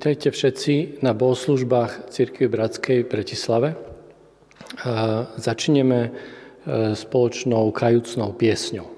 Vítajte všetci na bohoslužbách Církvy Bratskej v Bratislave. Začneme e, spoločnou kajúcnou piesňou.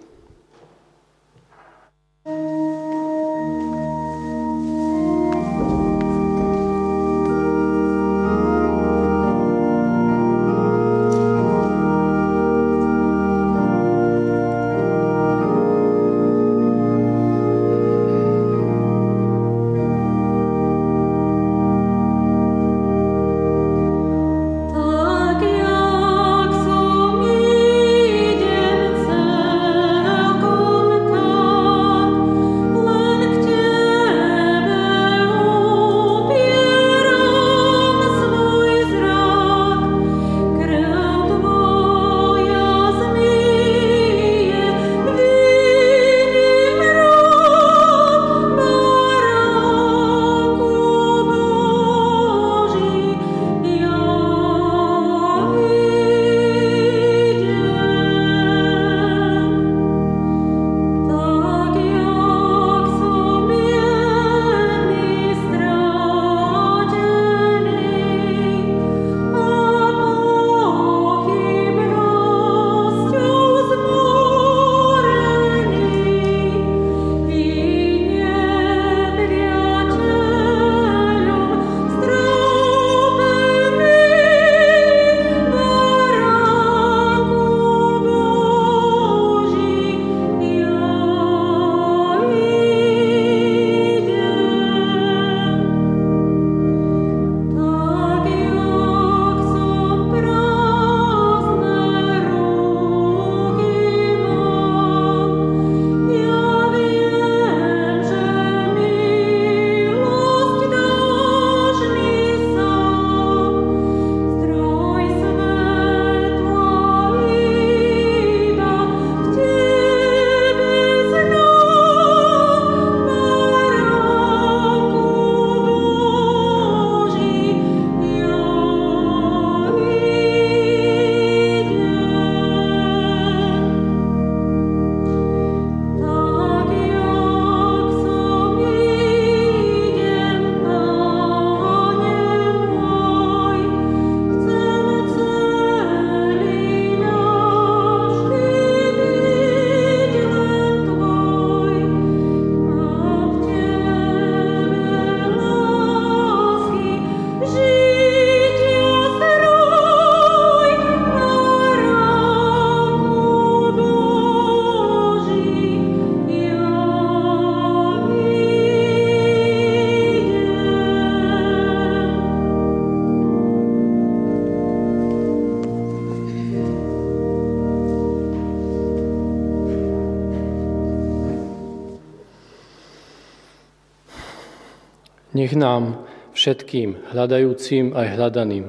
Nech nám všetkým hľadajúcim aj hľadaným,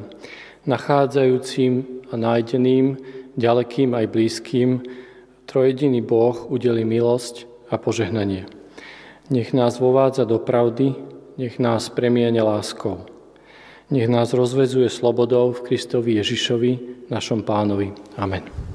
nachádzajúcim a nájdeným, ďalekým aj blízkym, trojediný Boh udeli milosť a požehnanie. Nech nás vovádza do pravdy, nech nás premiene láskou. Nech nás rozvezuje slobodou v Kristovi Ježišovi, našom pánovi. Amen.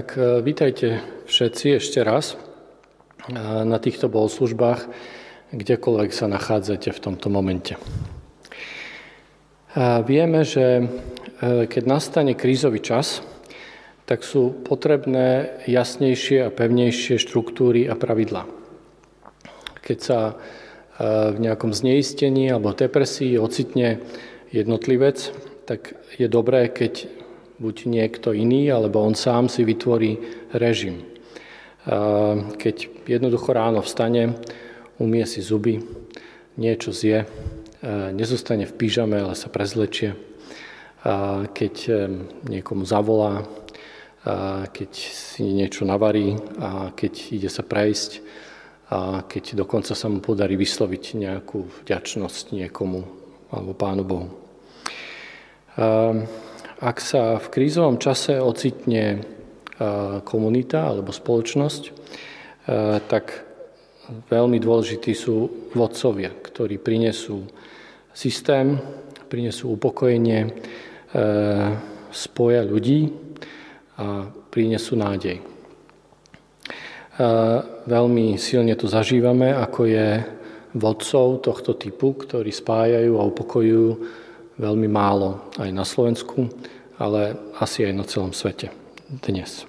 Tak e, vítajte všetci ešte raz e, na týchto bohoslužbách, kdekoľvek sa nachádzate v tomto momente. A vieme, že keď nastane krízový čas, tak sú potrebné jasnejšie a pevnejšie štruktúry a pravidlá. Keď sa v nejakom zneistení alebo depresii ocitne jednotlivec, tak je dobré, keď buď niekto iný, alebo on sám si vytvorí režim. Keď jednoducho ráno vstane, umie si zuby, niečo zje, nezostane v pížame, ale sa prezlečie, keď niekomu zavolá, keď si niečo navarí, a keď ide sa prejsť, a keď dokonca sa mu podarí vysloviť nejakú vďačnosť niekomu alebo Pánu Bohu. Ak sa v krízovom čase ocitne komunita alebo spoločnosť, tak veľmi dôležití sú vodcovia, ktorí prinesú systém, prinesú upokojenie, spoja ľudí a prinesú nádej. Veľmi silne to zažívame, ako je vodcov tohto typu, ktorí spájajú a upokojujú veľmi málo aj na Slovensku, ale asi aj na celom svete dnes.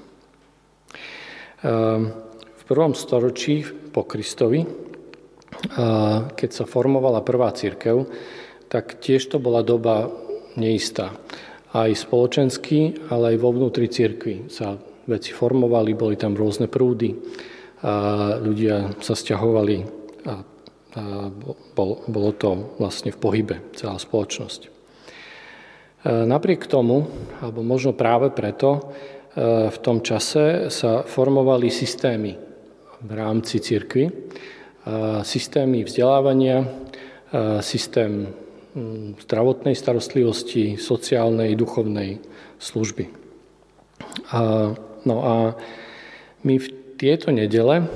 Ehm, v prvom storočí po Kristovi, keď sa formovala prvá církev, tak tiež to bola doba neistá. Aj spoločensky, ale aj vo vnútri církvy sa veci formovali, boli tam rôzne prúdy, a ľudia sa stiahovali a bolo to vlastne v pohybe celá spoločnosť. E, napriek tomu, alebo možno práve preto, e, v tom čase sa formovali systémy v rámci cirkvy, e, systémy vzdelávania, systém zdravotnej starostlivosti, sociálnej, duchovnej služby. No a my v tieto nedele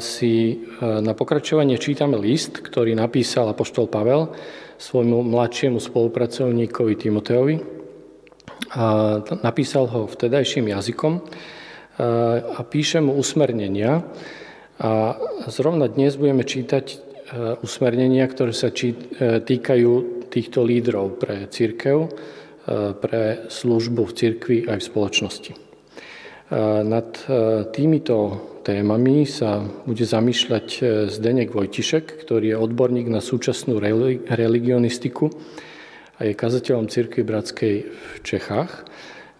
si na pokračovanie čítame list, ktorý napísal apoštol Pavel svojmu mladšiemu spolupracovníkovi Timoteovi. A napísal ho vtedajším jazykom a píše mu usmernenia. A zrovna dnes budeme čítať usmernenia, ktoré sa či, týkajú týchto lídrov pre církev, pre službu v cirkvi aj v spoločnosti. Nad týmito témami sa bude zamýšľať e, Zdenek Vojtišek, ktorý je odborník na súčasnú religionistiku a je kazateľom Cirkvi Bratskej v Čechách.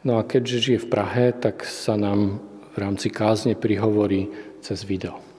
No a keďže žije v Prahe, tak sa nám v rámci kázne prihovorí cez video.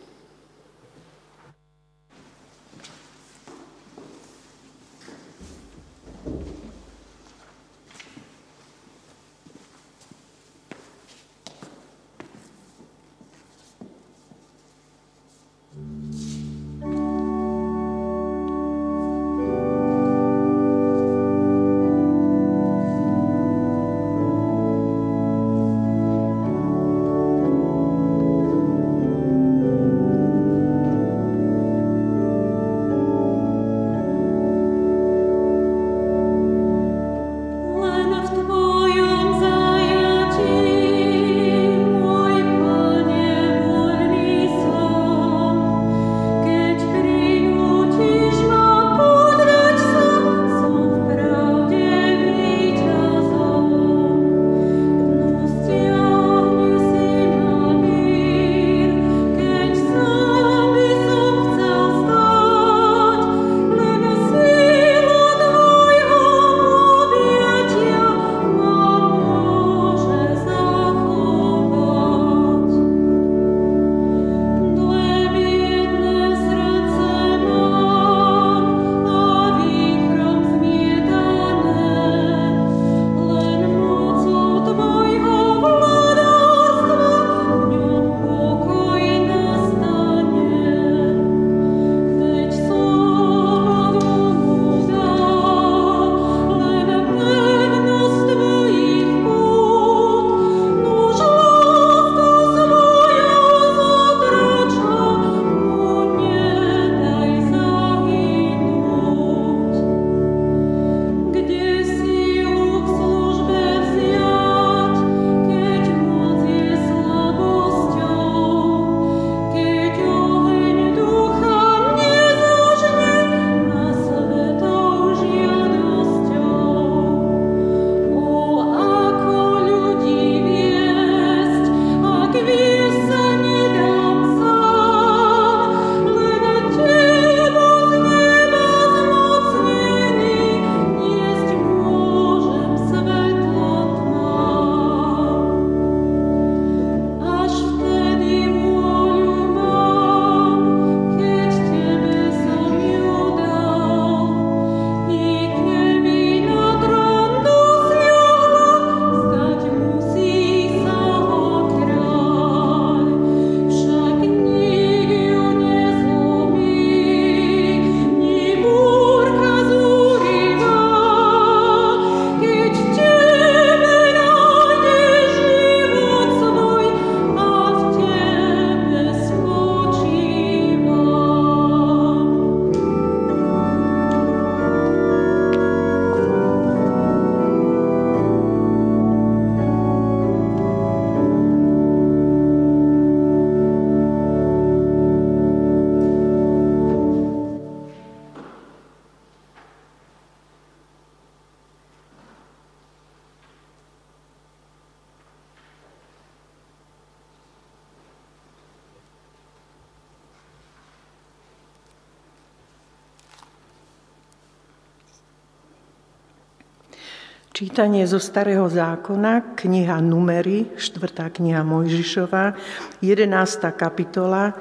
Čítanie zo Starého zákona, kniha Numery, 4. kniha Mojžišova, 11. kapitola,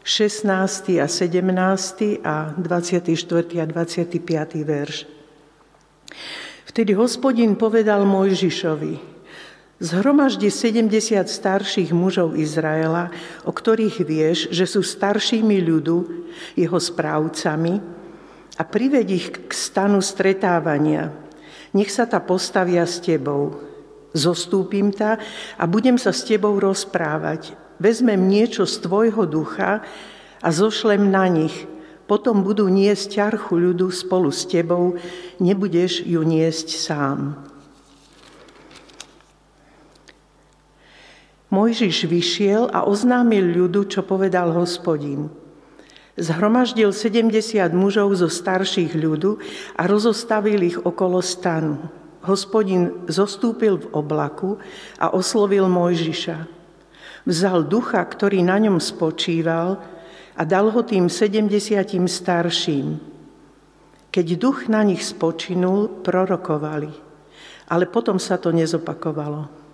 16. a 17. a 24. a 25. verš. Vtedy hospodin povedal Mojžišovi, zhromaždi 70 starších mužov Izraela, o ktorých vieš, že sú staršími ľudu, jeho správcami, a prived ich k stanu stretávania – nech sa ta postavia s tebou. Zostúpim ta a budem sa s tebou rozprávať. Vezmem niečo z tvojho ducha a zošlem na nich. Potom budú niesť ťarchu ľudu spolu s tebou, nebudeš ju niesť sám. Mojžiš vyšiel a oznámil ľudu, čo povedal hospodin. Zhromaždil 70 mužov zo starších ľudu a rozostavil ich okolo stanu. Hospodin zostúpil v oblaku a oslovil Mojžiša. Vzal ducha, ktorý na ňom spočíval a dal ho tým 70 starším. Keď duch na nich spočinul, prorokovali, ale potom sa to nezopakovalo.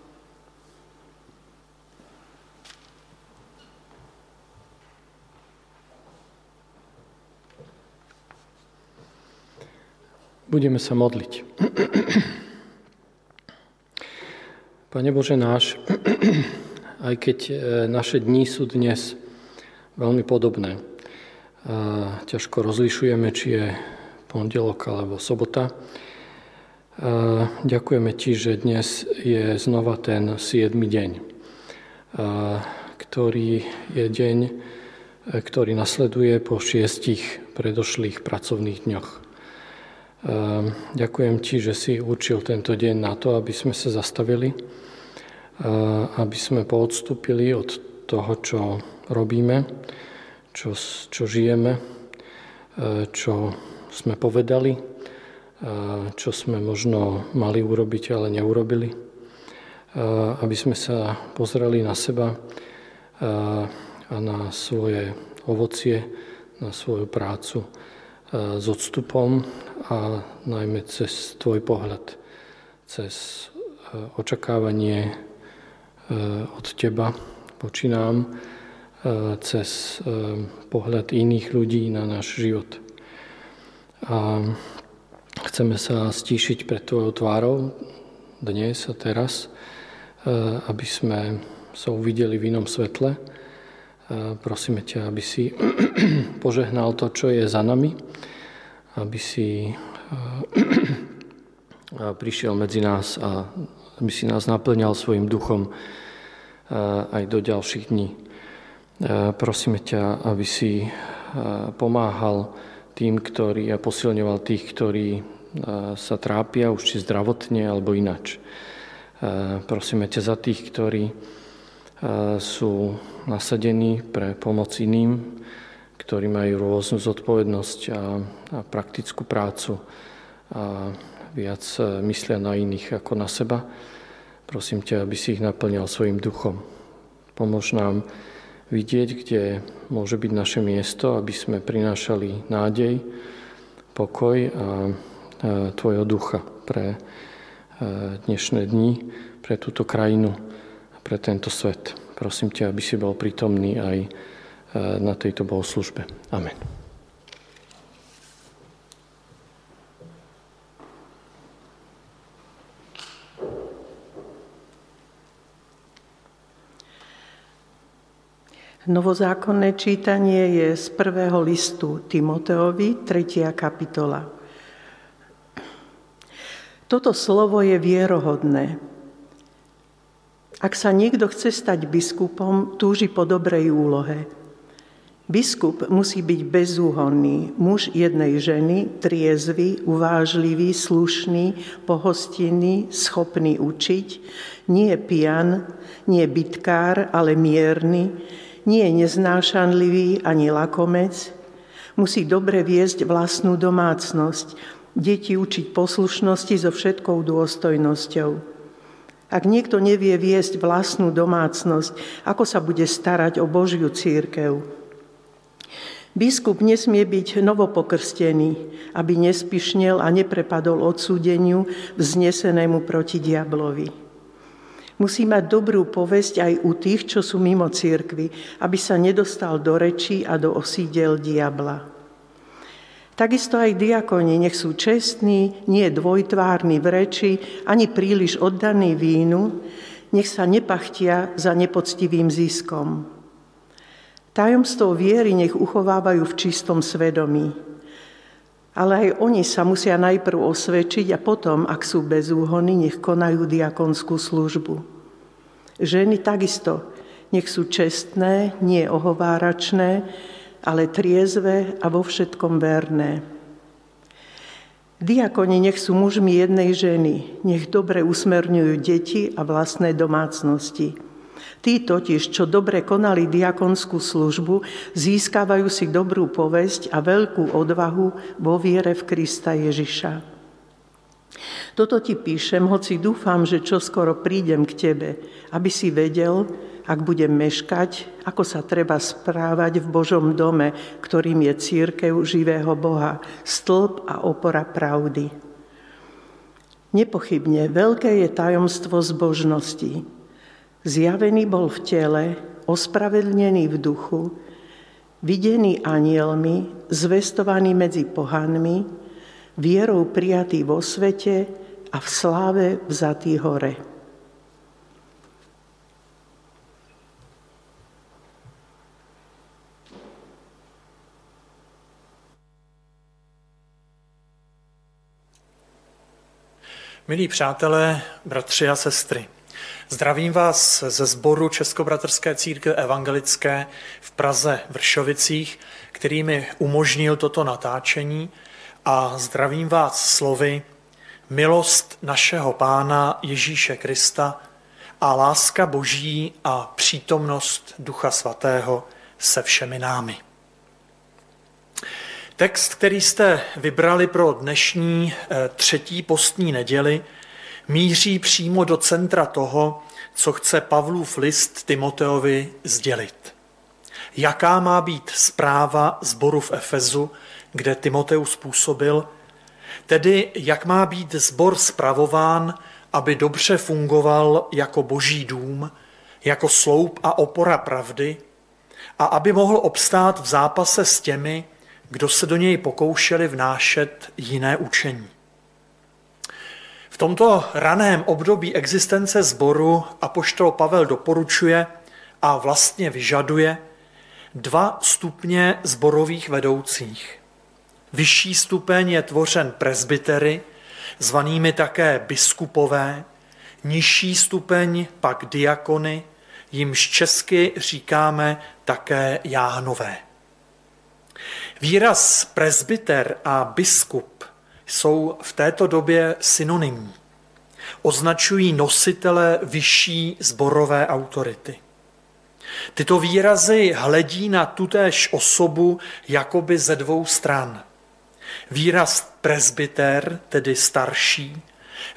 Budeme sa modliť. Pane Bože náš, aj keď e, naše dni sú dnes veľmi podobné, ťažko rozlišujeme, či je pondelok alebo sobota, ďakujeme Ti, že dnes je znova ten 7. deň, ktorý je deň, e, ktorý nasleduje po šiestich predošlých pracovných dňoch. Ehm, ďakujem ti, že si určil tento deň na to, aby sme sa zastavili, ehm, aby sme poodstúpili od toho, čo robíme, čo, čo žijeme, ehm, čo sme povedali, čo sme možno mali urobiť, ale neurobili. Aby sme sa pozreli na seba a na svoje ovocie, na svoju prácu s odstupom a najmä cez tvoj pohľad, cez e, očakávanie e, od teba voči nám, e, cez pohľad iných ľudí na náš život. A chceme sa stíšiť pred tvojou tvárou dnes a teraz, aby sme sa uvideli v inom svetle. Prosíme ťa, aby si požehnal to, čo je za nami, aby si prišiel medzi nás a aby si nás naplňal svojim duchom aj do ďalších dní. Prosíme ťa, aby si pomáhal tým, ktorí a posilňoval tých, ktorí sa trápia už či zdravotne alebo inač. Prosíme ťa za tých, ktorí sú nasadení pre pomoc iným, ktorí majú rôznu zodpovednosť a, a praktickú prácu a viac e, myslia na iných ako na seba. Prosím ťa, aby si ich naplňal svojim duchom. Pomôž nám vidieť, kde môže byť naše miesto, aby sme prinášali nádej, pokoj a, a Tvojho ducha pre e, dnešné dni, pre túto krajinu a pre tento svet. Prosím ťa, aby si bol prítomný aj na tejto bohoslužbe. Amen. Novozákonné čítanie je z prvého listu Timoteovi, 3. kapitola. Toto slovo je vierohodné. Ak sa niekto chce stať biskupom, túži po dobrej úlohe – Biskup musí byť bezúhonný, muž jednej ženy, triezvy, uvážlivý, slušný, pohostinný, schopný učiť, nie pijan, nie bytkár, ale mierny, nie neznášanlivý ani lakomec, musí dobre viesť vlastnú domácnosť, deti učiť poslušnosti so všetkou dôstojnosťou. Ak niekto nevie viesť vlastnú domácnosť, ako sa bude starať o Božiu církev? Biskup nesmie byť novopokrstený, aby nespišnel a neprepadol odsúdeniu vznesenému proti diablovi. Musí mať dobrú povesť aj u tých, čo sú mimo církvy, aby sa nedostal do rečí a do osídel diabla. Takisto aj diakoni nech sú čestní, nie dvojtvárni v reči, ani príliš oddaní vínu, nech sa nepachtia za nepoctivým ziskom. Tajomstvo viery nech uchovávajú v čistom svedomí. Ale aj oni sa musia najprv osvedčiť a potom, ak sú bez úhony, nech konajú diakonskú službu. Ženy takisto nech sú čestné, nie ohováračné, ale triezve a vo všetkom verné. Diakoni nech sú mužmi jednej ženy, nech dobre usmerňujú deti a vlastné domácnosti – Tí totiž, čo dobre konali diakonskú službu, získavajú si dobrú povesť a veľkú odvahu vo viere v Krista Ježiša. Toto ti píšem, hoci dúfam, že čoskoro prídem k tebe, aby si vedel, ak budem meškať, ako sa treba správať v Božom dome, ktorým je církev živého Boha, stĺp a opora pravdy. Nepochybne veľké je tajomstvo zbožnosti. Zjavený bol v tele, ospravedlnený v duchu, videný anielmi, zvestovaný medzi pohanmi, vierou prijatý vo svete a v sláve vzatý hore. Milí přátelé, bratři a sestry, Zdravím vás ze sboru Českobratrské církve evangelické v Praze Vršovicích, který mi umožnil toto natáčení a zdravím vás slovy milost našeho Pána Ježíše Krista a láska Boží a přítomnost Ducha Svatého se všemi námi. Text, který jste vybrali pro dnešní eh, třetí postní neděli, míří přímo do centra toho, co chce Pavlův list Timoteovi sdělit. Jaká má být zpráva zboru v Efezu, kde Timoteus působil, tedy jak má být zbor spravován, aby dobře fungoval jako boží dům, jako sloup a opora pravdy a aby mohl obstát v zápase s těmi, kdo se do něj pokoušeli vnášet jiné učení. V tomto raném období existence sboru apoštol Pavel doporučuje a vlastně vyžaduje dva stupně zborových vedoucích. Vyšší stupeň je tvořen presbytery, zvanými také biskupové, nižší stupeň pak diakony, jimž česky říkáme také jáhnové. Výraz presbyter a biskup jsou v této době synonymní. Označují nositele vyšší zborové autority. Tyto výrazy hledí na tutéž osobu jakoby ze dvou stran. Výraz presbyter, tedy starší,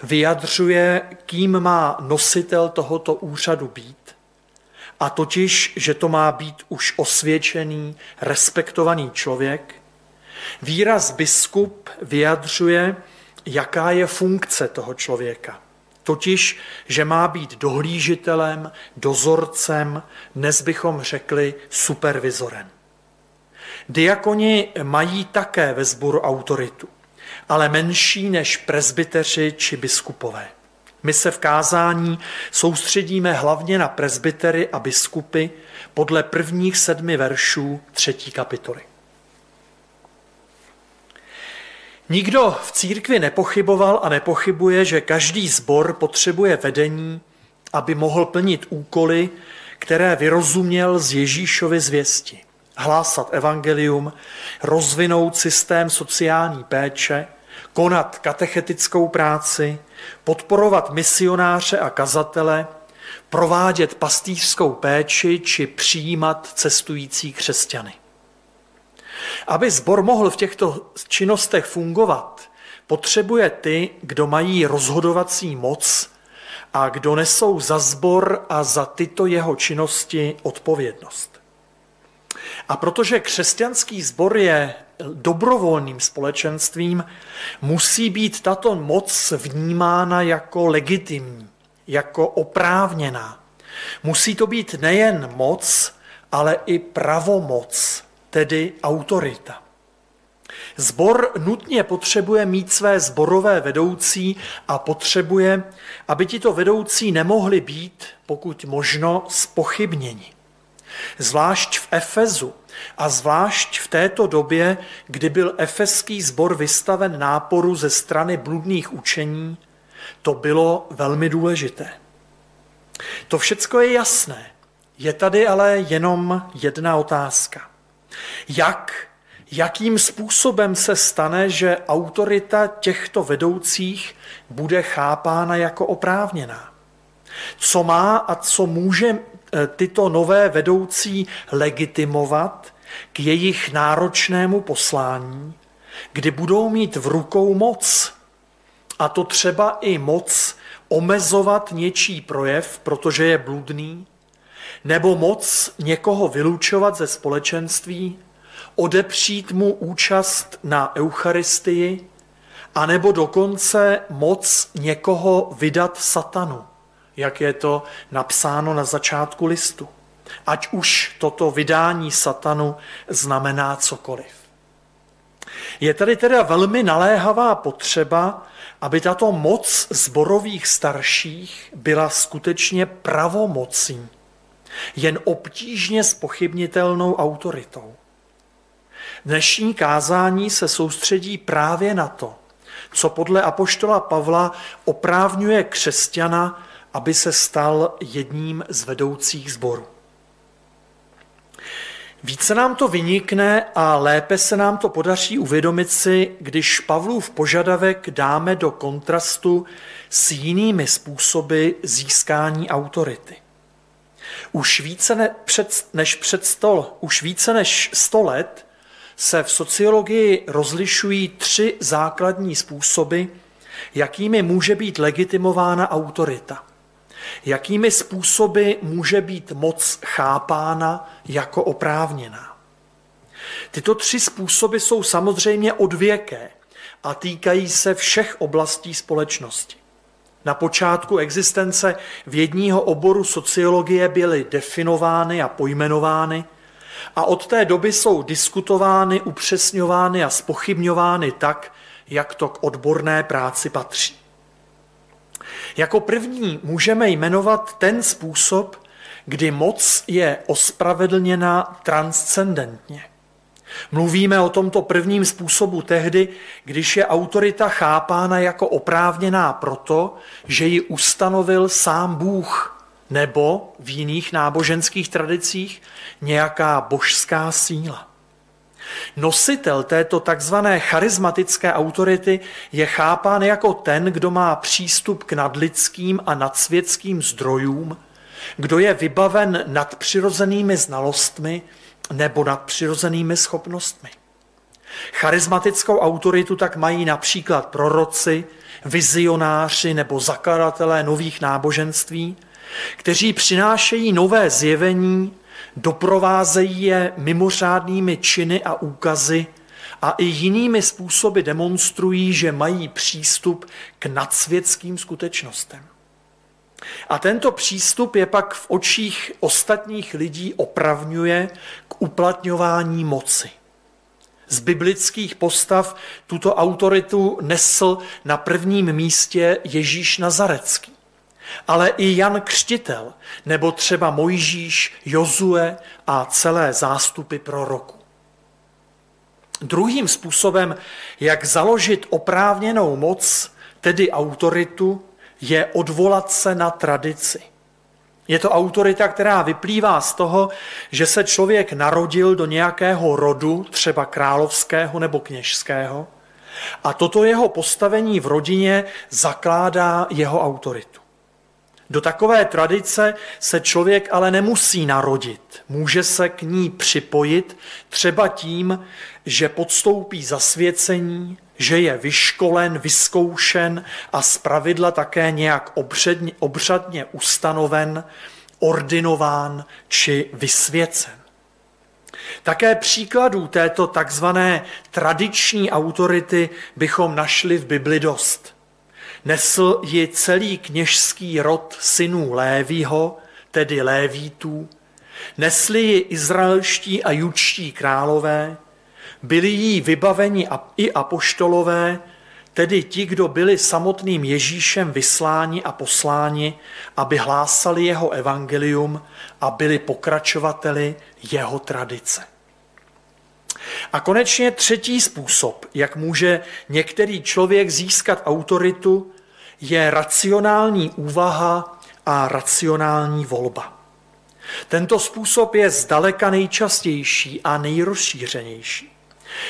vyjadřuje, kým má nositel tohoto úřadu být, a totiž, že to má být už osvědčený, respektovaný člověk, Výraz biskup vyjadřuje, jaká je funkce toho člověka. Totiž, že má být dohlížitelem, dozorcem, dnes bychom řekli supervizorem. Diakoni mají také ve sboru autoritu, ale menší než prezbyteři či biskupové. My se v kázání soustředíme hlavně na prezbytery a biskupy podle prvních sedmi veršů třetí kapitoly. Nikdo v církvi nepochyboval a nepochybuje, že každý sbor potřebuje vedení, aby mohl plnit úkoly, které vyrozuměl z Ježíšovy zvěsti. Hlásat evangelium, rozvinout systém sociální péče, konat katechetickou práci, podporovat misionáře a kazatele, provádět pastýřskou péči či přijímat cestující křesťany. Aby sbor mohl v těchto činnostech fungovat, potřebuje ty, kdo mají rozhodovací moc a kdo nesou za sbor a za tyto jeho činnosti odpovědnost. A protože křesťanský sbor je dobrovolným společenstvím, musí být tato moc vnímána jako legitimní, jako oprávněná. Musí to být nejen moc, ale i pravomoc, tedy autorita. Zbor nutně potřebuje mít své zborové vedoucí a potřebuje, aby tito vedoucí nemohli být, pokud možno, spochybněni. Zvlášť v Efezu a zvlášť v této době, kdy byl efeský zbor vystaven náporu ze strany bludných učení, to bylo velmi důležité. To všecko je jasné. Je tady ale jenom jedna otázka. Jak, jakým způsobem se stane, že autorita těchto vedoucích bude chápána jako oprávněná? Co má a co může eh, tyto nové vedoucí legitimovat k jejich náročnému poslání, kdy budou mít v rukou moc, a to třeba i moc omezovat něčí projev, protože je bludný, nebo moc někoho vylučovat ze společenství, odepřít mu účast na Eucharistii, anebo dokonce moc někoho vydat satanu, jak je to napsáno na začátku listu. Ať už toto vydání satanu znamená cokoliv. Je tady teda velmi naléhavá potřeba, aby tato moc zborových starších byla skutečně pravomocí, jen obtížně spochybnitelnou autoritou. Dnešní kázání se soustředí právě na to, co podle apoštola Pavla oprávňuje křesťana, aby se stal jedním z vedoucích zborů. Více nám to vynikne a lépe se nám to podaří uvědomit si, když Pavlův požadavek dáme do kontrastu s jinými způsoby získání autority. Už více ne, před, než před stol, už více než 100 let se v sociologii rozlišují tři základní způsoby, jakými může být legitimována autorita – jakými způsoby může být moc chápána jako oprávněná. Tyto tři způsoby jsou samozřejmě odvěké a týkají se všech oblastí společnosti. Na počátku existence vědního oboru sociologie byly definovány a pojmenovány a od té doby jsou diskutovány, upřesňovány a spochybňovány tak, jak to k odborné práci patří. Jako první můžeme jmenovat ten způsob, kdy moc je ospravedlněna transcendentně. Mluvíme o tomto prvním způsobu tehdy, když je autorita chápána jako oprávněná proto, že ji ustanovil sám Bůh, nebo v jiných náboženských tradicích nějaká božská síla. Nositel této takzvané charismatické autority je chápán jako ten, kdo má přístup k nadlidským a nadsvětským zdrojům, kdo je vybaven nadpřirozenými znalostmi nebo nadpřirozenými schopnostmi. Charismatickou autoritu tak mají například proroci, vizionáři nebo zakladatelé nových náboženství, kteří přinášejí nové zjevení doprovázejí je mimořádnými činy a úkazy a i jinými způsoby demonstrují, že mají přístup k nadsvětským skutečnostem. A tento přístup je pak v očích ostatních lidí opravňuje uplatňování moci. Z biblických postav tuto autoritu nesl na prvním místě Ježíš Nazarecký ale i Jan Křtitel, nebo třeba Mojžíš, Jozue a celé zástupy proroků. Druhým způsobem, jak založit oprávněnou moc, tedy autoritu, je odvolat se na tradici. Je to autorita, která vyplývá z toho, že se člověk narodil do nějakého rodu, třeba královského nebo kněžského, a toto jeho postavení v rodině zakládá jeho autoritu. Do takové tradice se člověk ale nemusí narodit. Může se k ní připojit třeba tím, že podstoupí zasvěcení, že je vyškolen, vyzkoušen a zpravidla také nějak obředně, obřadně ustanoven, ordinován či vysvěcen. Také příkladů této takzvané tradiční autority bychom našli v Bibli dost. Nesl ji celý kněžský rod synů Lévího, tedy Lévítů, nesli ji izraelští a judští králové, byli jí vybaveni i apoštolové, tedy ti, kdo byli samotným Ježíšem vysláni a posláni, aby hlásali jeho evangelium a byli pokračovateli jeho tradice. A konečně třetí způsob, jak může některý člověk získat autoritu, je racionální úvaha a racionální volba. Tento způsob je zdaleka nejčastější a nejrozšířenější.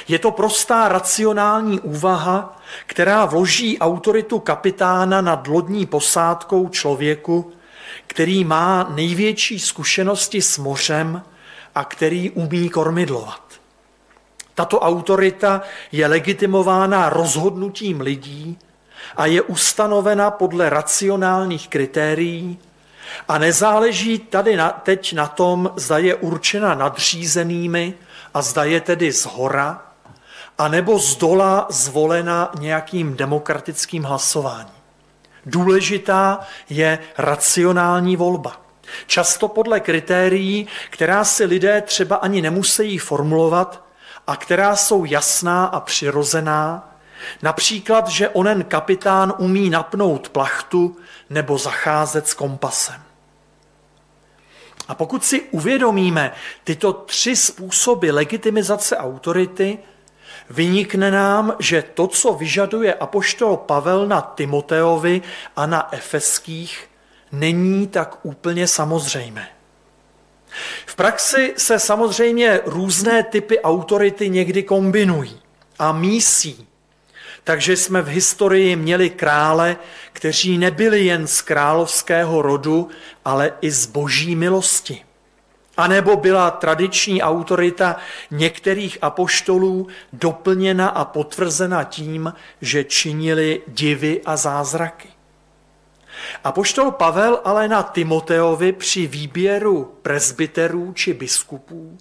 Je to prostá racionální úvaha, která vloží autoritu kapitána nad lodní posádkou člověku, který má největší zkušenosti s mořem a který umí kormidlovat. Tato autorita je legitimována rozhodnutím lidí a je ustanovena podle racionálních kritérií a nezáleží tady na, teď na tom, zda je určena nadřízenými a zda je tedy z hora, anebo z dola zvolena nějakým demokratickým hlasováním. Důležitá je racionální volba. Často podle kritérií, která si lidé třeba ani nemusí formulovat a která jsou jasná a přirozená, například, že onen kapitán umí napnout plachtu nebo zacházet s kompasem. A pokud si uvědomíme tyto tři způsoby legitimizace autority, vynikne nám, že to, co vyžaduje apoštol Pavel na Timoteovi a na Efeských, není tak úplně samozřejmé. V praxi se samozřejmě různé typy autority někdy kombinují a mísí. Takže jsme v historii měli krále, kteří nebyli jen z královského rodu, ale i z boží milosti. A nebo byla tradiční autorita některých apoštolů doplněna a potvrzena tím, že činili divy a zázraky. Apoštol Pavel ale na Timoteovi při výběru prezbiterů či biskupů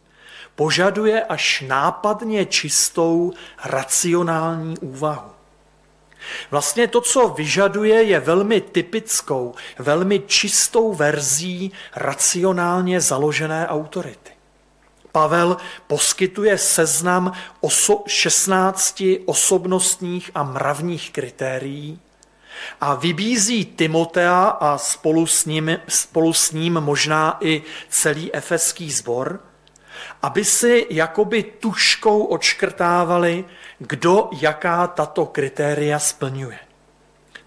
požaduje až nápadně čistou racionální úvahu. Vlastně to, co vyžaduje, je velmi typickou, velmi čistou verzí racionálně založené autority. Pavel poskytuje seznam oso- 16 osobnostních a mravních kritérií a vybízí Timotea a spolu s ním, spolu s ním možná i celý efeský sbor, aby si jakoby tuškou odškrtávali, kdo jaká tato kritéria splňuje.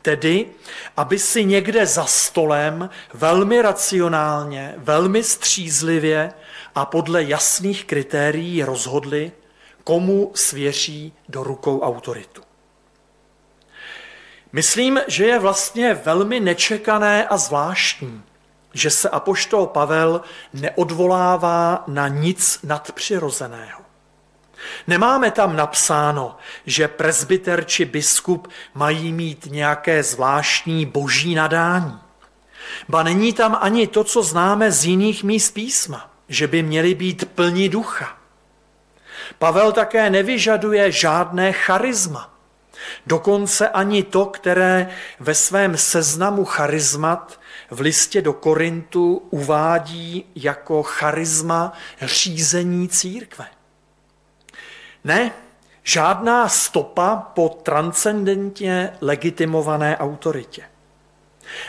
Tedy, aby si někde za stolem velmi racionálně, velmi střízlivě a podle jasných kritérií rozhodli, komu svěří do rukou autoritu. Myslím, že je vlastně velmi nečekané a zvláštní, že se apoštol Pavel neodvolává na nic nadpřirozeného. Nemáme tam napsáno, že prezbiter či biskup mají mít nějaké zvláštní boží nadání. Ba není tam ani to, co známe z jiných míst písma, že by měli být plní ducha. Pavel také nevyžaduje žádné charisma, dokonce ani to, které ve svém seznamu charizmat v listě do Korintu uvádí jako charisma řízení církve. Ne, žádná stopa po transcendentně legitimované autoritě.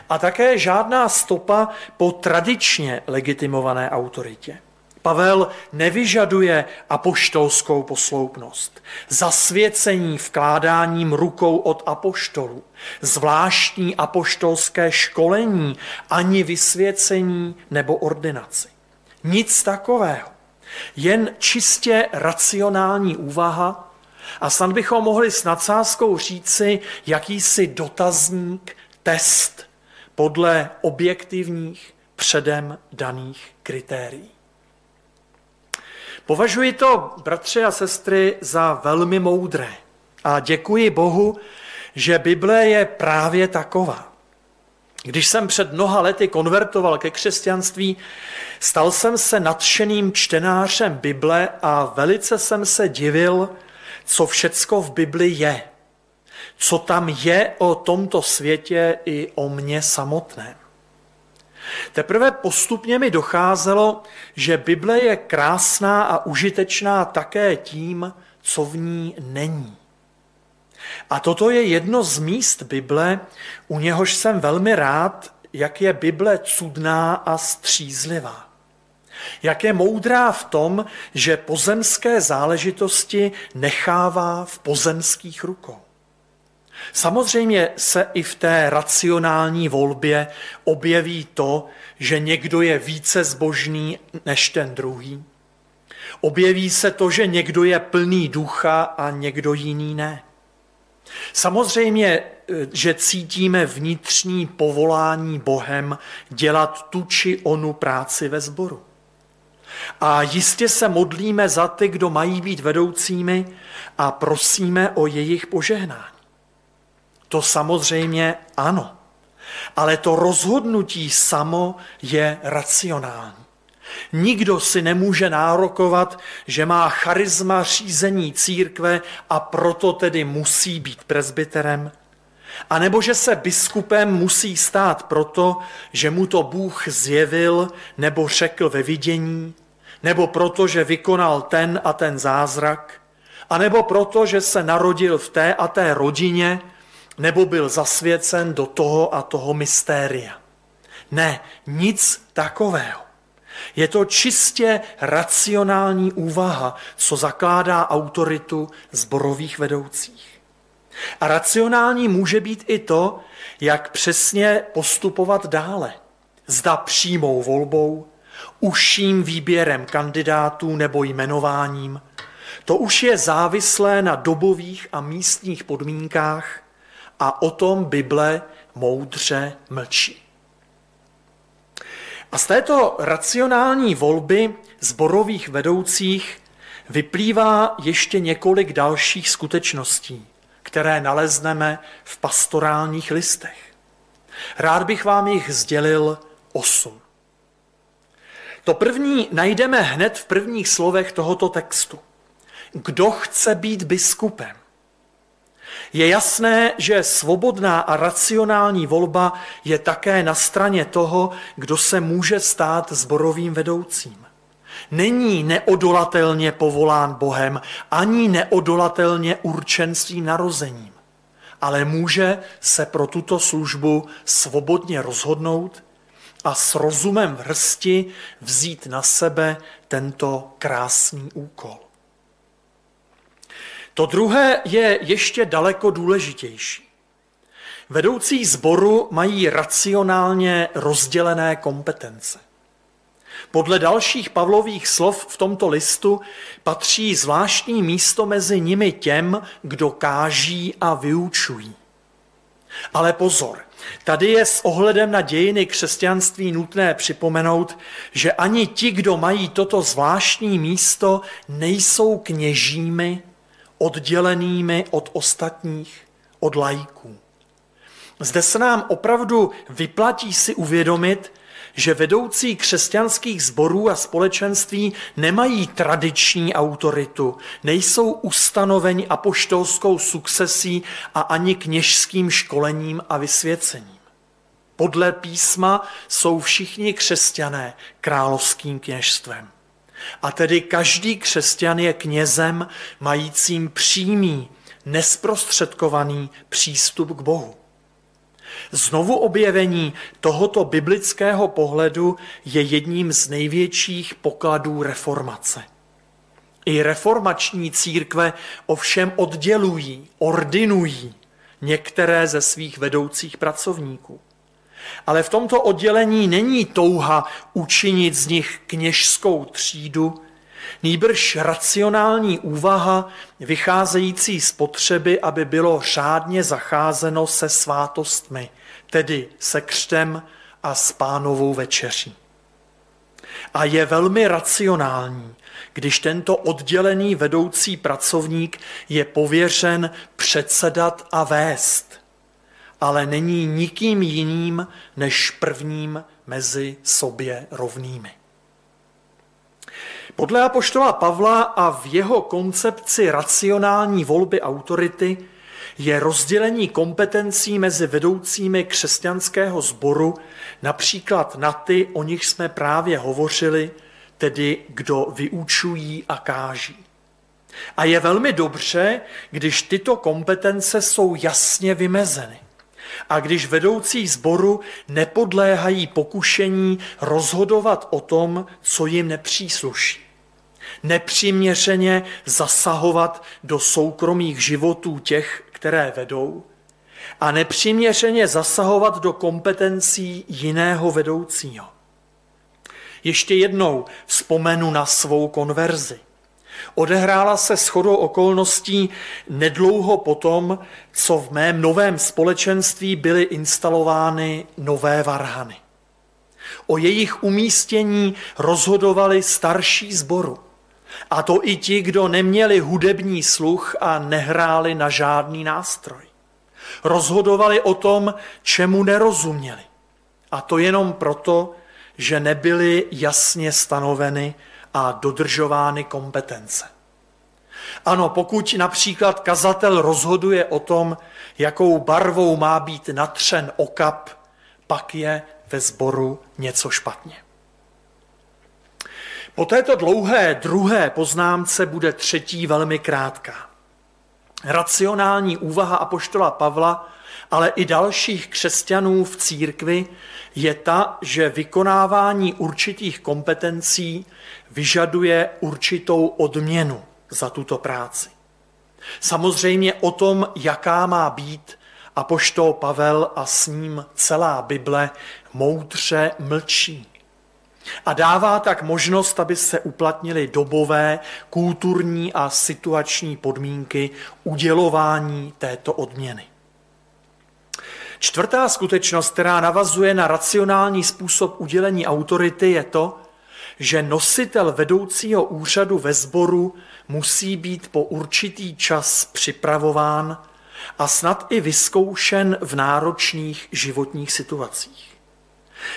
A také žádná stopa po tradičně legitimované autoritě. Pavel nevyžaduje apoštolskou posloupnost, zasvěcení vkládáním rukou od apoštolů, zvláštní apoštolské školení, ani vysvěcení nebo ordinaci. Nic takového. Jen čistě racionální úvaha a snad bychom mohli s nadsázkou říci jakýsi dotazník, test podle objektivních předem daných kritérií. Považuji to, bratři a sestry, za velmi moudré a děkuji Bohu, že Bible je právě taková. Když jsem před mnoha lety konvertoval ke křesťanství, stal jsem se nadšeným čtenářem Bible a velice jsem se divil, co všecko v Bibli je. Co tam je o tomto světě i o mně samotném. Teprve postupně mi docházelo, že Bible je krásná a užitečná také tím, co v ní není. A toto je jedno z míst Bible, u něhož jsem velmi rád, jak je Bible cudná a střízlivá. Jak je moudrá v tom, že pozemské záležitosti nechává v pozemských rukou. Samozřejmě se i v té racionální volbě objeví to, že někdo je více zbožný než ten druhý. Objeví se to, že někdo je plný ducha a někdo jiný ne. Samozřejmě, že cítíme vnitřní povolání Bohem dělat tu či onu práci ve sboru. A jistě se modlíme za ty, kdo mají být vedoucími a prosíme o jejich požehnání. To samozřejmě ano. Ale to rozhodnutí samo je racionální. Nikdo si nemůže nárokovat, že má charisma řízení církve a proto tedy musí být prezbyterem. A nebo že se biskupem musí stát proto, že mu to Bůh zjevil nebo řekl ve vidění, nebo proto, že vykonal ten a ten zázrak, a nebo proto, že se narodil v té a té rodině, nebo byl zasvěcen do toho a toho mystéria. Ne, nic takového. Je to čistě racionální úvaha, co zakládá autoritu zborových vedoucích. A racionální může být i to, jak přesně postupovat dále. Zda přímou volbou, užším výběrem kandidátů nebo jmenováním. To už je závislé na dobových a místních podmínkách a o tom Bible moudře mlčí. A z této racionální volby zborových vedoucích vyplývá ještě několik dalších skutečností, které nalezneme v pastorálních listech. Rád bych vám jich sdělil osm. To první najdeme hned v prvních slovech tohoto textu. Kdo chce být biskupem? Je jasné, že svobodná a racionální volba je také na straně toho, kdo se může stát zborovým vedoucím. Není neodolatelně povolán Bohem, ani neodolatelně určen svým narozením, ale může se pro tuto službu svobodně rozhodnout a s rozumem v hrsti vzít na sebe tento krásný úkol. To druhé je ještě daleko důležitější. Vedoucí sboru mají racionálně rozdělené kompetence. Podle dalších Pavlových slov v tomto listu patří zvláštní místo mezi nimi těm, kdo káží a vyučují. Ale pozor, tady je s ohledem na dějiny křesťanství nutné připomenout, že ani ti, kdo mají toto zvláštní místo, nejsou kněžími oddělenými od ostatních, od lajků. Zde se nám opravdu vyplatí si uvědomit, že vedoucí křesťanských sborů a společenství nemají tradiční autoritu, nejsou ustanoveni apoštolskou sukcesí a ani kněžským školením a vysvěcením. Podle písma jsou všichni křesťané královským kněžstvem. A tedy každý křesťan je knězem majícím přímý, nesprostředkovaný přístup k Bohu. Znovu objevení tohoto biblického pohledu je jedním z největších pokladů reformace. I reformační církve ovšem oddělují, ordinují některé ze svých vedoucích pracovníků. Ale v tomto oddělení není touha učinit z nich kněžskou třídu, nýbrž racionální úvaha vycházející z potřeby, aby bylo řádně zacházeno se svátostmi, tedy se křtem a s pánovou večeří. A je velmi racionální, když tento oddělený vedoucí pracovník je pověřen předsedat a vést ale není nikým jiným než prvním mezi sobě rovnými. Podle apoštola Pavla a v jeho koncepci racionální volby autority je rozdělení kompetencí mezi vedoucími křesťanského sboru například na ty, o nich jsme právě hovořili, tedy kdo vyučují a káží. A je velmi dobře, když tyto kompetence jsou jasně vymezeny. A když vedoucí sboru nepodléhají pokušení rozhodovat o tom, co jim nepřísluší. Nepřiměřeně zasahovat do soukromých životů těch, které vedou, a nepřiměřeně zasahovat do kompetencí jiného vedoucího. Ještě jednou vzpomenu na svou konverzi. Odehrála se shodou okolností nedlouho potom, co v mém novém společenství byly instalovány nové varhany. O jejich umístění rozhodovali starší zboru. A to i ti, kdo neměli hudební sluch a nehráli na žádný nástroj. Rozhodovali o tom, čemu nerozuměli. A to jenom proto, že nebyly jasně stanoveny a dodržovány kompetence. Ano, pokud například kazatel rozhoduje o tom, jakou barvou má být natřen okap, pak je ve sboru něco špatně. Po této dlouhé druhé poznámce bude třetí velmi krátká. Racionální úvaha apoštola Pavla, ale i dalších křesťanů v církvi je ta, že vykonávání určitých kompetencí vyžaduje určitou odměnu za tuto práci. Samozřejmě o tom, jaká má být, apoštol Pavel a s ním celá Bible moudře mlčí. A dává tak možnost, aby se uplatnily dobové, kulturní a situační podmínky udělování této odměny. Čtvrtá skutečnost, která navazuje na racionální způsob udělení autority, je to, že nositel vedoucího úřadu ve sboru musí být po určitý čas připravován a snad i vyzkoušen v náročných životních situacích.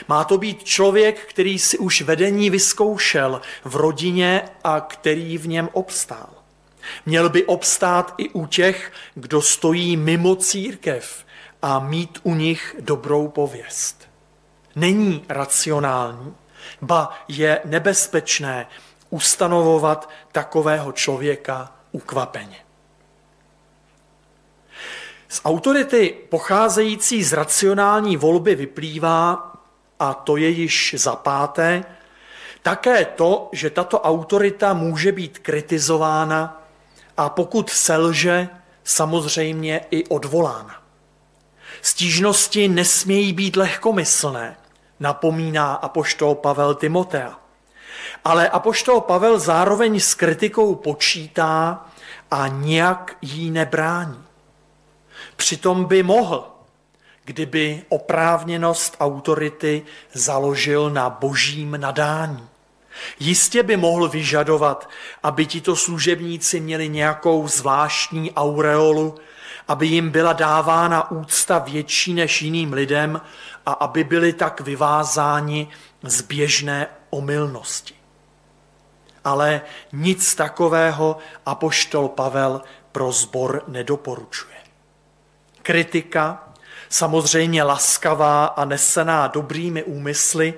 Má to být člověk, který si už vedení vyzkoušel v rodině a který v něm obstál. Měl by obstát i u těch, kdo stojí mimo církev a mít u nich dobrou pověst. Není racionální, ba je nebezpečné ustanovovat takového člověka ukvapeně. Z autority pocházející z racionální volby vyplývá, a to je již za páté, také to, že tato autorita může být kritizována a pokud selže, samozřejmě i odvolána. Stížnosti nesmějí být lehkomyslné, napomíná apoštol Pavel Timotea. Ale apoštol Pavel zároveň s kritikou počítá a nijak jí nebrání. Přitom by mohl, kdyby oprávněnost autority založil na božím nadání. Jistě by mohl vyžadovat, aby tito služebníci měli nějakou zvláštní aureolu, aby jim byla dávána úcta větší než jiným lidem a aby byli tak vyvázáni z běžné omylnosti. Ale nic takového apoštol Pavel pro zbor nedoporučuje. Kritika, samozřejmě laskavá a nesená dobrými úmysly,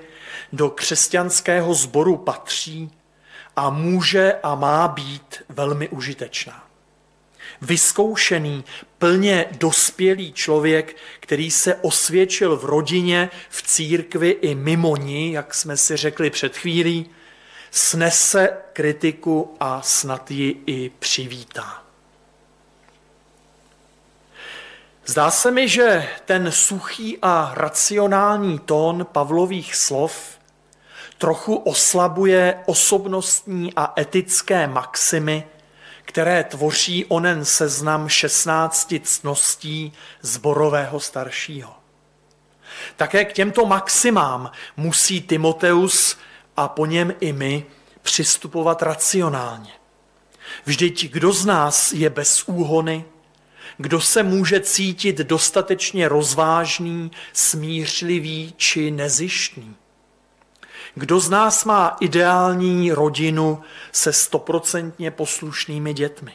do křesťanského sboru patří a může a má být velmi užitečná. Vyzkoušený, plně dospělý člověk, který se osvědčil v rodině, v církvi i mimo ní, jak jsme si řekli před chvílí, snese kritiku a snad ji i přivítá. Zdá se mi, že ten suchý a racionální tón Pavlových slov trochu oslabuje osobnostní a etické maximy, které tvoří onen seznam 16 cností zborového staršího. Také k těmto maximám musí Timoteus a po něm i my přistupovat racionálně. Vždyť kdo z nás je bez úhony, Kdo se může cítit dostatečně rozvážný, smířlivý či nezištný? Kdo z nás má ideální rodinu se stoprocentně poslušnými dětmi?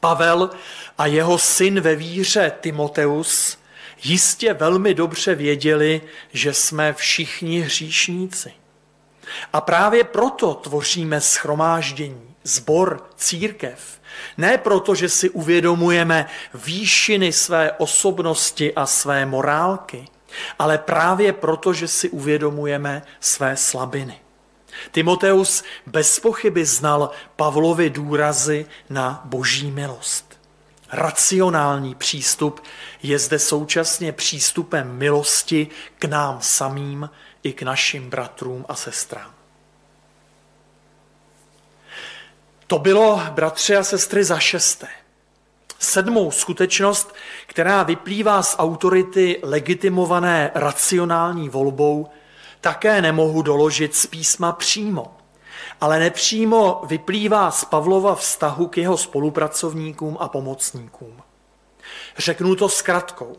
Pavel a jeho syn ve víře Timoteus jistě velmi dobře věděli, že jsme všichni hříšníci. A právě proto tvoříme schromáždění, zbor, církev. Ne proto, že si uvědomujeme výšiny své osobnosti a své morálky, ale právě proto, že si uvědomujeme své slabiny. Timoteus bez pochyby znal Pavlovi důrazy na boží milost. Racionální přístup je zde současně přístupem milosti k nám samým i k našim bratrům a sestrám. To bylo, bratři a sestry, za šesté. Sedmou skutečnost, která vyplývá z autority legitimované racionální volbou, také nemohu doložit z písma přímo, ale nepřímo vyplývá z Pavlova vztahu k jeho spolupracovníkům a pomocníkům. Řeknu to zkratkou.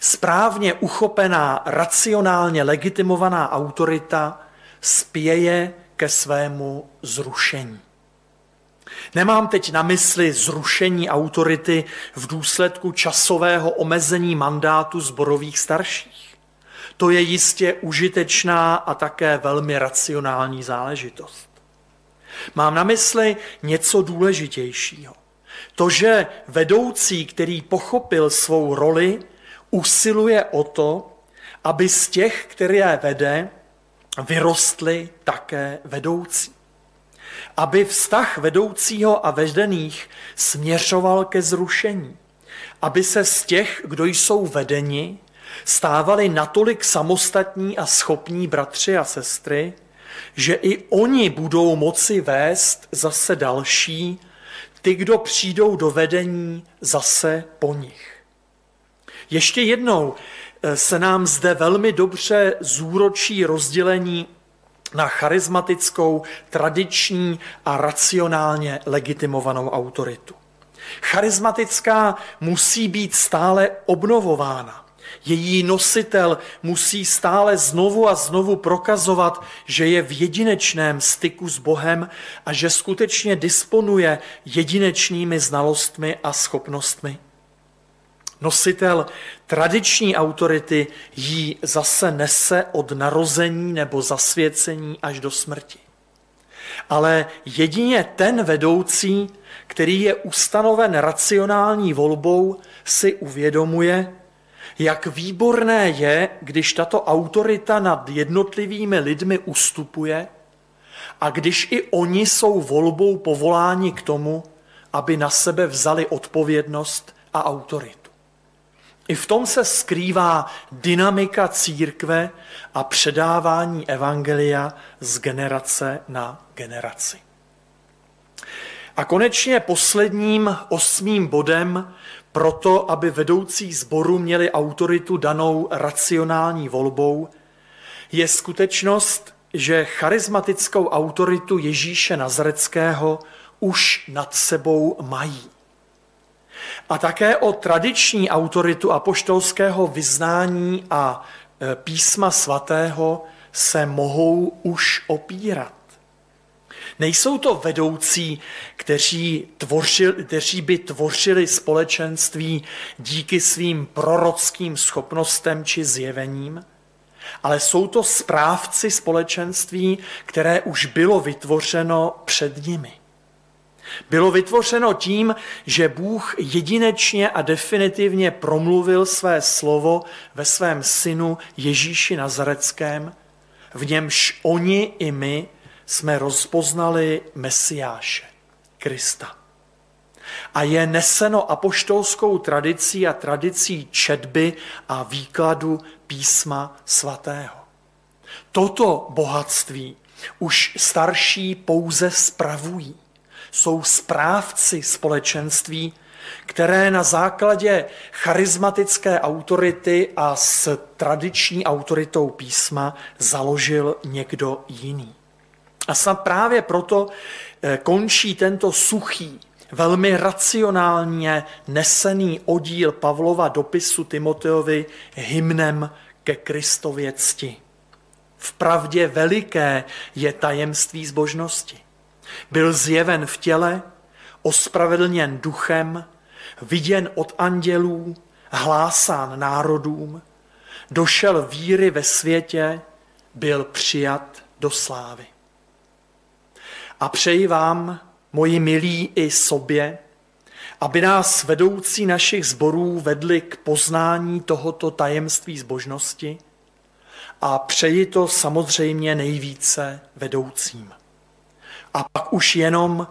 Správně uchopená, racionálně legitimovaná autorita spěje ke svému zrušení. Nemám teď na mysli zrušení autority v důsledku časového omezení mandátu zborových starších. To je jistě užitečná a také velmi racionální záležitost. Mám na mysli něco důležitějšího. To, že vedoucí, který pochopil svou roli, usiluje o to, aby z těch, které vede, vyrostly také vedoucí aby vztah vedoucího a vedených směřoval ke zrušení, aby se z těch, kdo jsou vedeni, stávali natolik samostatní a schopní bratři a sestry, že i oni budou moci vést zase další, ty, kdo přijdou do vedení zase po nich. Ještě jednou eh, se nám zde velmi dobře zúročí rozdělení na charismatickou, tradiční a racionálně legitimovanou autoritu. Charismatická musí být stále obnovována. Její nositel musí stále znovu a znovu prokazovat, že je v jedinečném styku s Bohem a že skutečně disponuje jedinečnými znalostmi a schopnostmi. Nositel tradiční autority jí zase nese od narození nebo zasvěcení až do smrti. Ale jedině ten vedoucí, který je ustanoven racionální volbou, si uvědomuje, jak výborné je, když tato autorita nad jednotlivými lidmi ustupuje a když i oni jsou volbou povoláni k tomu, aby na sebe vzali odpovědnost a autoritu. I v tom se skrývá dynamika církve a předávání evangelia z generace na generaci. A konečně posledním osmým bodem pro to, aby vedoucí sboru měli autoritu danou racionální volbou, je skutečnost, že charismatickou autoritu Ježíše Nazareckého už nad sebou mají a také o tradiční autoritu apoštolského vyznání a e, písma svatého se mohou už opírat. Nejsou to vedoucí, kteří, tvořili, kteří by tvořili společenství díky svým prorockým schopnostem či zjevením, ale jsou to správci společenství, které už bylo vytvořeno před nimi. Bylo vytvořeno tím, že Bůh jedinečně a definitivně promluvil své slovo ve svém synu Ježíši Nazareckém, v němž oni i my jsme rozpoznali Mesiáše, Krista. A je neseno apoštolskou tradicí a tradicí četby a výkladu písma svatého. Toto bohatství už starší pouze spravují jsou správci společenství, které na základě charismatické autority a s tradiční autoritou písma založil někdo jiný. A snad právě proto eh, končí tento suchý, velmi racionálně nesený oddíl Pavlova dopisu Timoteovi hymnem ke Kristově cti. V pravdě veliké je tajemství zbožnosti. Byl zjeven v těle, ospravedlněn duchem, viděn od andělů, hlásán národům, došel víry ve světě, byl přijat do slávy. A přeji vám, moji milí i sobě, aby nás vedoucí našich zborů vedli k poznání tohoto tajemství zbožnosti a přeji to samozřejmě nejvíce vedoucím. A pak už jenom,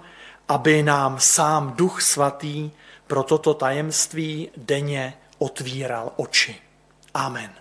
aby nám sám Duch Svatý pro toto tajemství denně otvíral oči. Amen.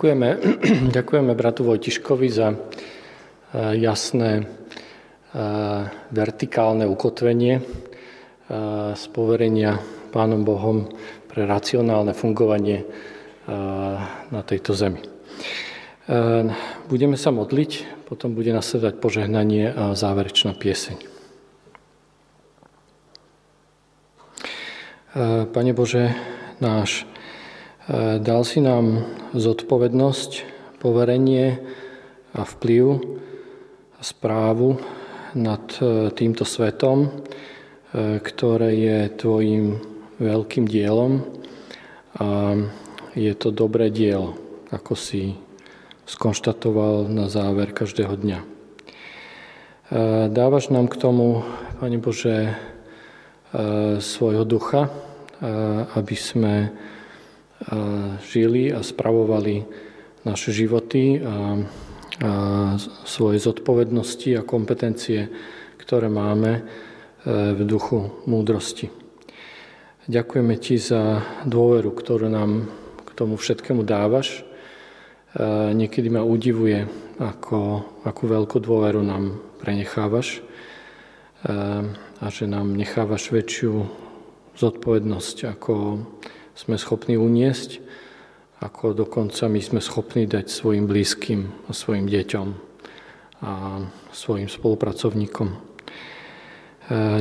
Ďakujeme, ďakujeme bratu Vojtiškovi za eh, jasné eh, vertikálne ukotvenie z eh, poverenia Pánom Bohom pre racionálne fungovanie na tejto zemi. Budeme sa modliť, potom bude nasledovať požehnanie a záverečná pieseň. Pane Bože, náš dal si nám zodpovednosť, poverenie a vplyv a správu nad eh, týmto svetom, eh, ktoré je tvojim veľkým dielom a je to dobré dielo, ako si skonštatoval na záver každého dňa. Dávaš nám k tomu, Pane Bože, svojho ducha, aby sme žili a spravovali naše životy a, a svoje zodpovednosti a kompetencie, ktoré máme e, v duchu múdrosti. Ďakujeme Ti za dôveru, ktorú nám k tomu všetkému dávaš. E, niekedy ma udivuje, ako, akú veľkú dôveru nám prenechávaš e, a že nám nechávaš väčšiu zodpovednosť, ako sme schopní uniesť, ako dokonca my sme schopní dať svojim blízkym a svojim deťom a svojim spolupracovníkom. E,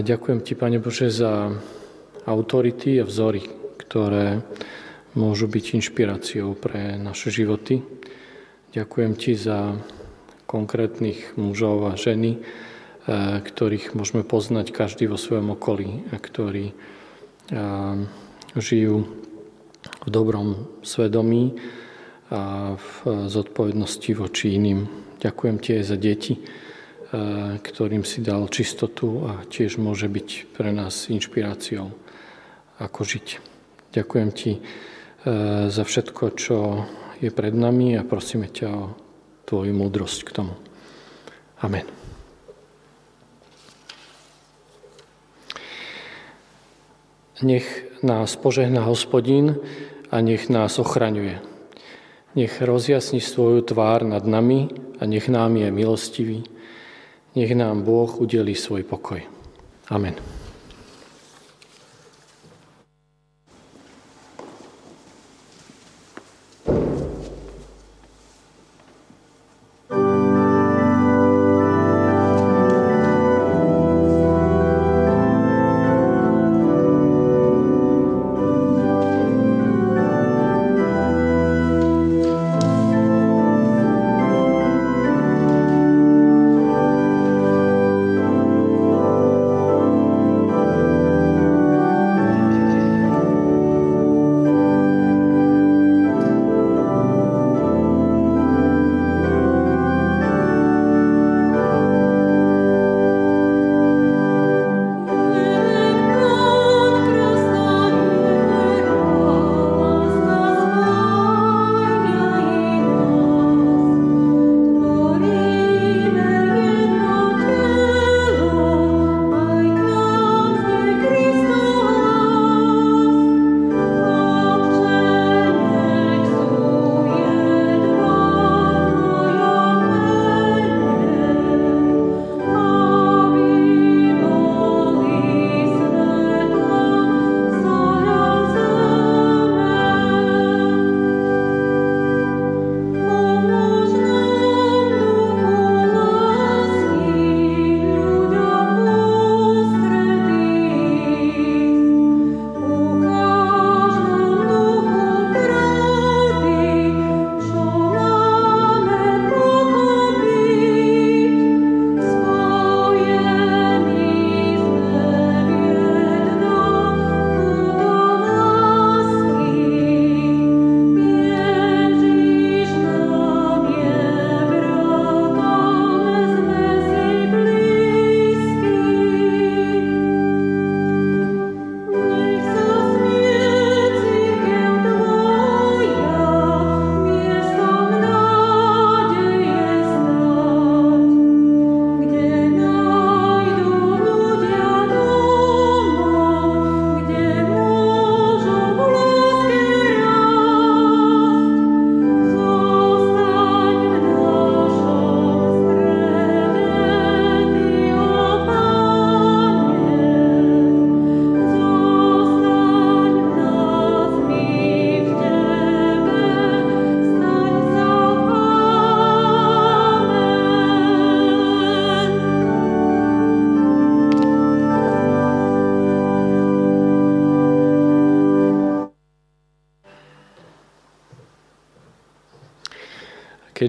ďakujem Ti, Pane Bože, za autority a vzory, ktoré môžu byť inšpiráciou pre naše životy. Ďakujem Ti za konkrétnych mužov a ženy, e, ktorých môžeme poznať každý vo svojom okolí a ktorí e, žijú v dobrom svedomí a v zodpovednosti voči iným. Ďakujem Ti aj za deti, e, ktorým si dal čistotu a tiež môže byť pre nás inšpiráciou, ako žiť. Ďakujem Ti za všetko, čo je pred nami a prosíme ťa o tvoju múdrosť k tomu. Amen. Nech nás požehná hospodín a nech nás ochraňuje. Nech rozjasní svoju tvár nad nami a nech nám je milostivý. Nech nám Boh udelí svoj pokoj. Amen.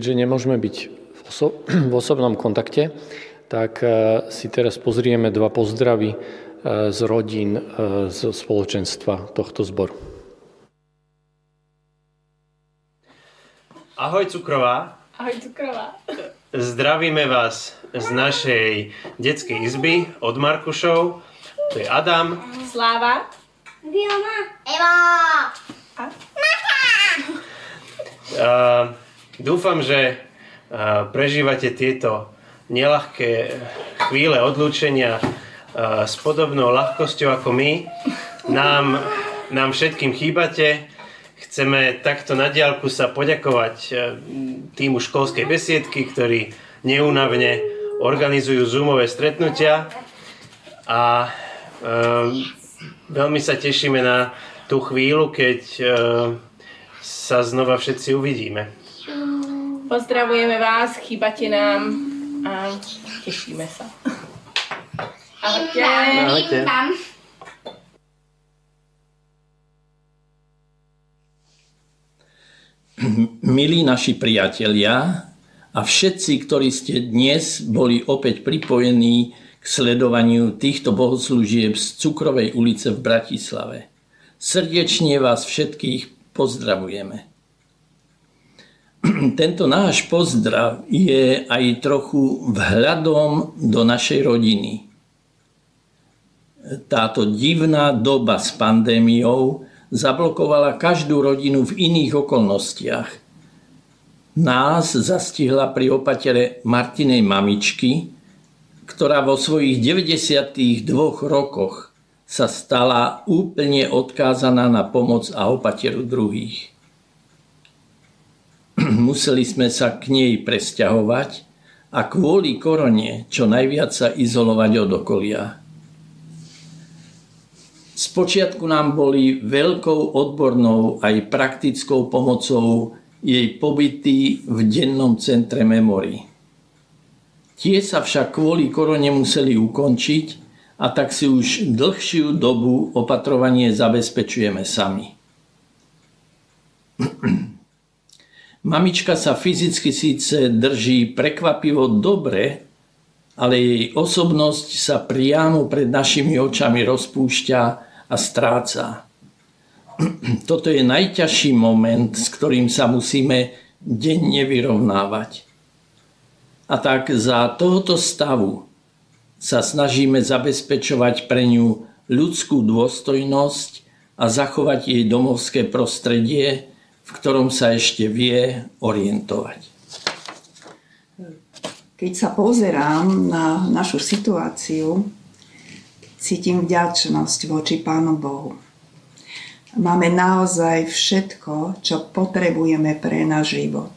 Keďže nemôžeme byť v, oso- v osobnom kontakte, tak e, si teraz pozrieme dva pozdravy e, z rodín, e, z spoločenstva tohto zboru. Ahoj Cukrová. Ahoj Cukrová. Zdravíme vás z našej detskej izby od Markušov. To je Adam. Sláva. Diana. Eva. A? Uh, Dúfam, že prežívate tieto nelahké chvíle odlúčenia s podobnou ľahkosťou ako my. Nám, nám všetkým chýbate. Chceme takto na diálku sa poďakovať týmu školskej besiedky, ktorí neúnavne organizujú zoomové stretnutia a veľmi sa tešíme na tú chvíľu, keď sa znova všetci uvidíme. Pozdravujeme vás, chyba ti nám a těšíme se. Ahojte. Ahojte. Milí naši priatelia a všetci, ktorí ste dnes boli opäť pripojení k sledovaniu týchto bohoslúžieb z Cukrovej ulice v Bratislave. Srdečne vás všetkých pozdravujeme. Tento náš pozdrav je aj trochu vhľadom do našej rodiny. Táto divná doba s pandémiou zablokovala každú rodinu v iných okolnostiach. Nás zastihla pri opatere Martinej mamičky, ktorá vo svojich 92 rokoch sa stala úplne odkázaná na pomoc a opateru druhých. Museli sme sa k nej presťahovať a kvôli korone čo najviac sa izolovať od okolia. Spočiatku nám boli veľkou odbornou aj praktickou pomocou jej pobyty v dennom centre Memory. Tie sa však kvôli korone museli ukončiť a tak si už dlhšiu dobu opatrovanie zabezpečujeme sami. Mamička sa fyzicky síce drží prekvapivo dobre, ale jej osobnosť sa priamo pred našimi očami rozpúšťa a stráca. Toto je najťažší moment, s ktorým sa musíme denne vyrovnávať. A tak za tohoto stavu sa snažíme zabezpečovať pre ňu ľudskú dôstojnosť a zachovať jej domovské prostredie, v ktorom sa ešte vie orientovať. Keď sa pozerám na našu situáciu, cítim vďačnosť voči Pánu Bohu. Máme naozaj všetko, čo potrebujeme pre náš život.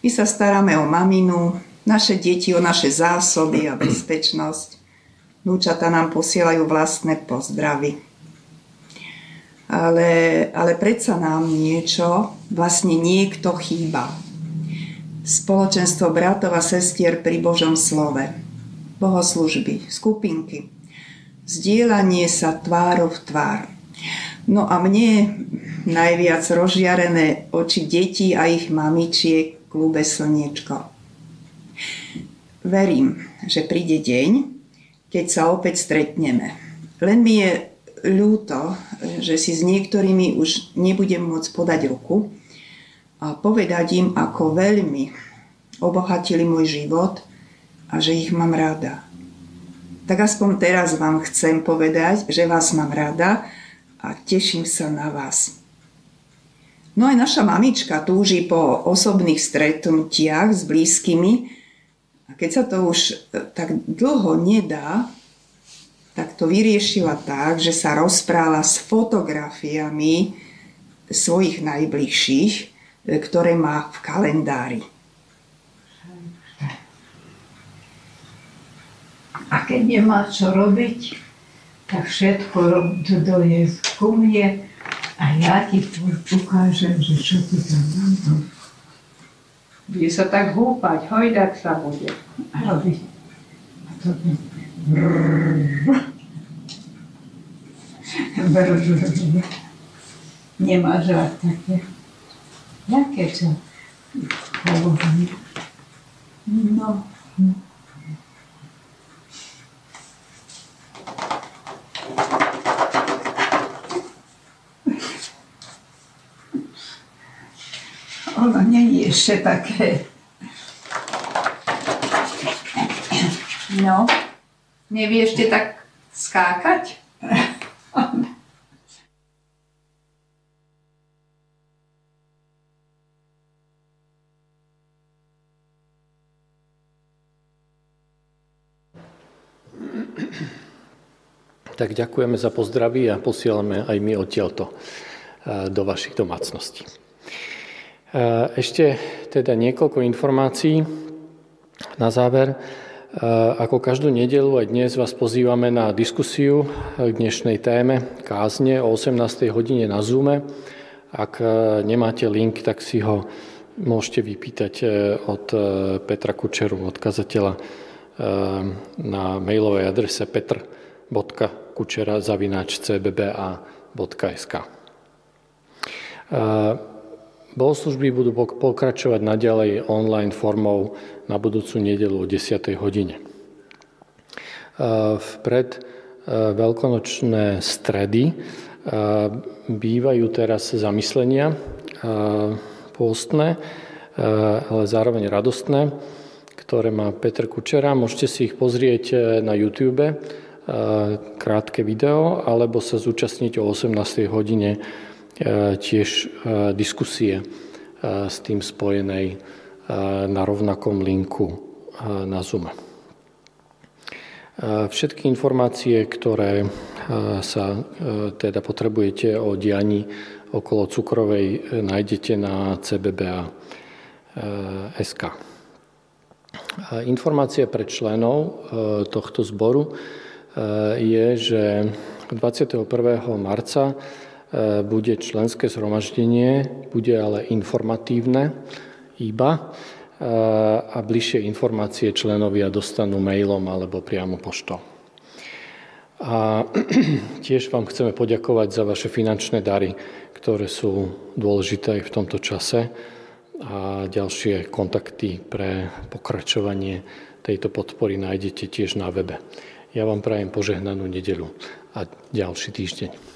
My sa staráme o maminu, naše deti o naše zásoby a bezpečnosť. Núčata nám posielajú vlastné pozdravy. Ale, ale predsa nám niečo, vlastne niekto chýba. Spoločenstvo bratov a sestier pri Božom slove. Bohoslužby, skupinky, zdieľanie sa tvárov v tvár. No a mne najviac rozžiarené oči detí a ich mamičiek klube Slniečko. Verím, že príde deň, keď sa opäť stretneme. Len mi je ľúto, že si s niektorými už nebudem môcť podať ruku a povedať im, ako veľmi obohatili môj život a že ich mám rada tak aspoň teraz vám chcem povedať, že vás mám rada a teším sa na vás. No aj naša mamička túži po osobných stretnutiach s blízkymi a keď sa to už e, tak dlho nedá, tak to vyriešila tak, že sa rozpráva s fotografiami svojich najbližších, e, ktoré má v kalendári. A keď nemá čo robiť, tak všetko je ku mne a ja ti ukážem, že čo ti tam mám. Bude sa tak húpať, hojdať sa bude. A to Nemá žád také. Jaké čo? No. ono není ešte také. No, nevie ešte tak skákať? Tak ďakujeme za pozdraví a posielame aj my odtiaľto eh, do vašich domácností. Eh, ešte teda niekoľko informácií na záver. Ako každú nedelu aj dnes vás pozývame na diskusiu k dnešnej téme kázne o 18. hodine na Zoome. Ak eh, nemáte link, tak si ho môžete vypýtať od Petra Kučeru, od kazateľa na mailovej adrese petr.kučera.cbba.sk. Bohoslužby budú pokračovať naďalej online formou na budúcu nedelu o 10. hodine. Vpred veľkonočné stredy bývajú teraz zamyslenia pôstne, ale zároveň radostné, ktoré má Petr Kučera. Môžete si ich pozrieť na YouTube, krátke video, alebo sa zúčastniť o 18. hodine tiež diskusie s tým spojenej na rovnakom linku na Zoom. Všetky informácie, ktoré sa teda potrebujete o dianí okolo cukrovej, nájdete na CBBA SK. Informácia pre členov tohto zboru je, že 21. marca bude členské zhromaždenie, bude ale informatívne iba a bližšie informácie členovia dostanú mailom alebo priamo poštou. A tiež vám chceme poďakovať za vaše finančné dary, ktoré sú dôležité aj v tomto čase a ďalšie kontakty pre pokračovanie tejto podpory nájdete tiež na webe. Ja vám prajem požehnanú nedelu a ďalší týždeň.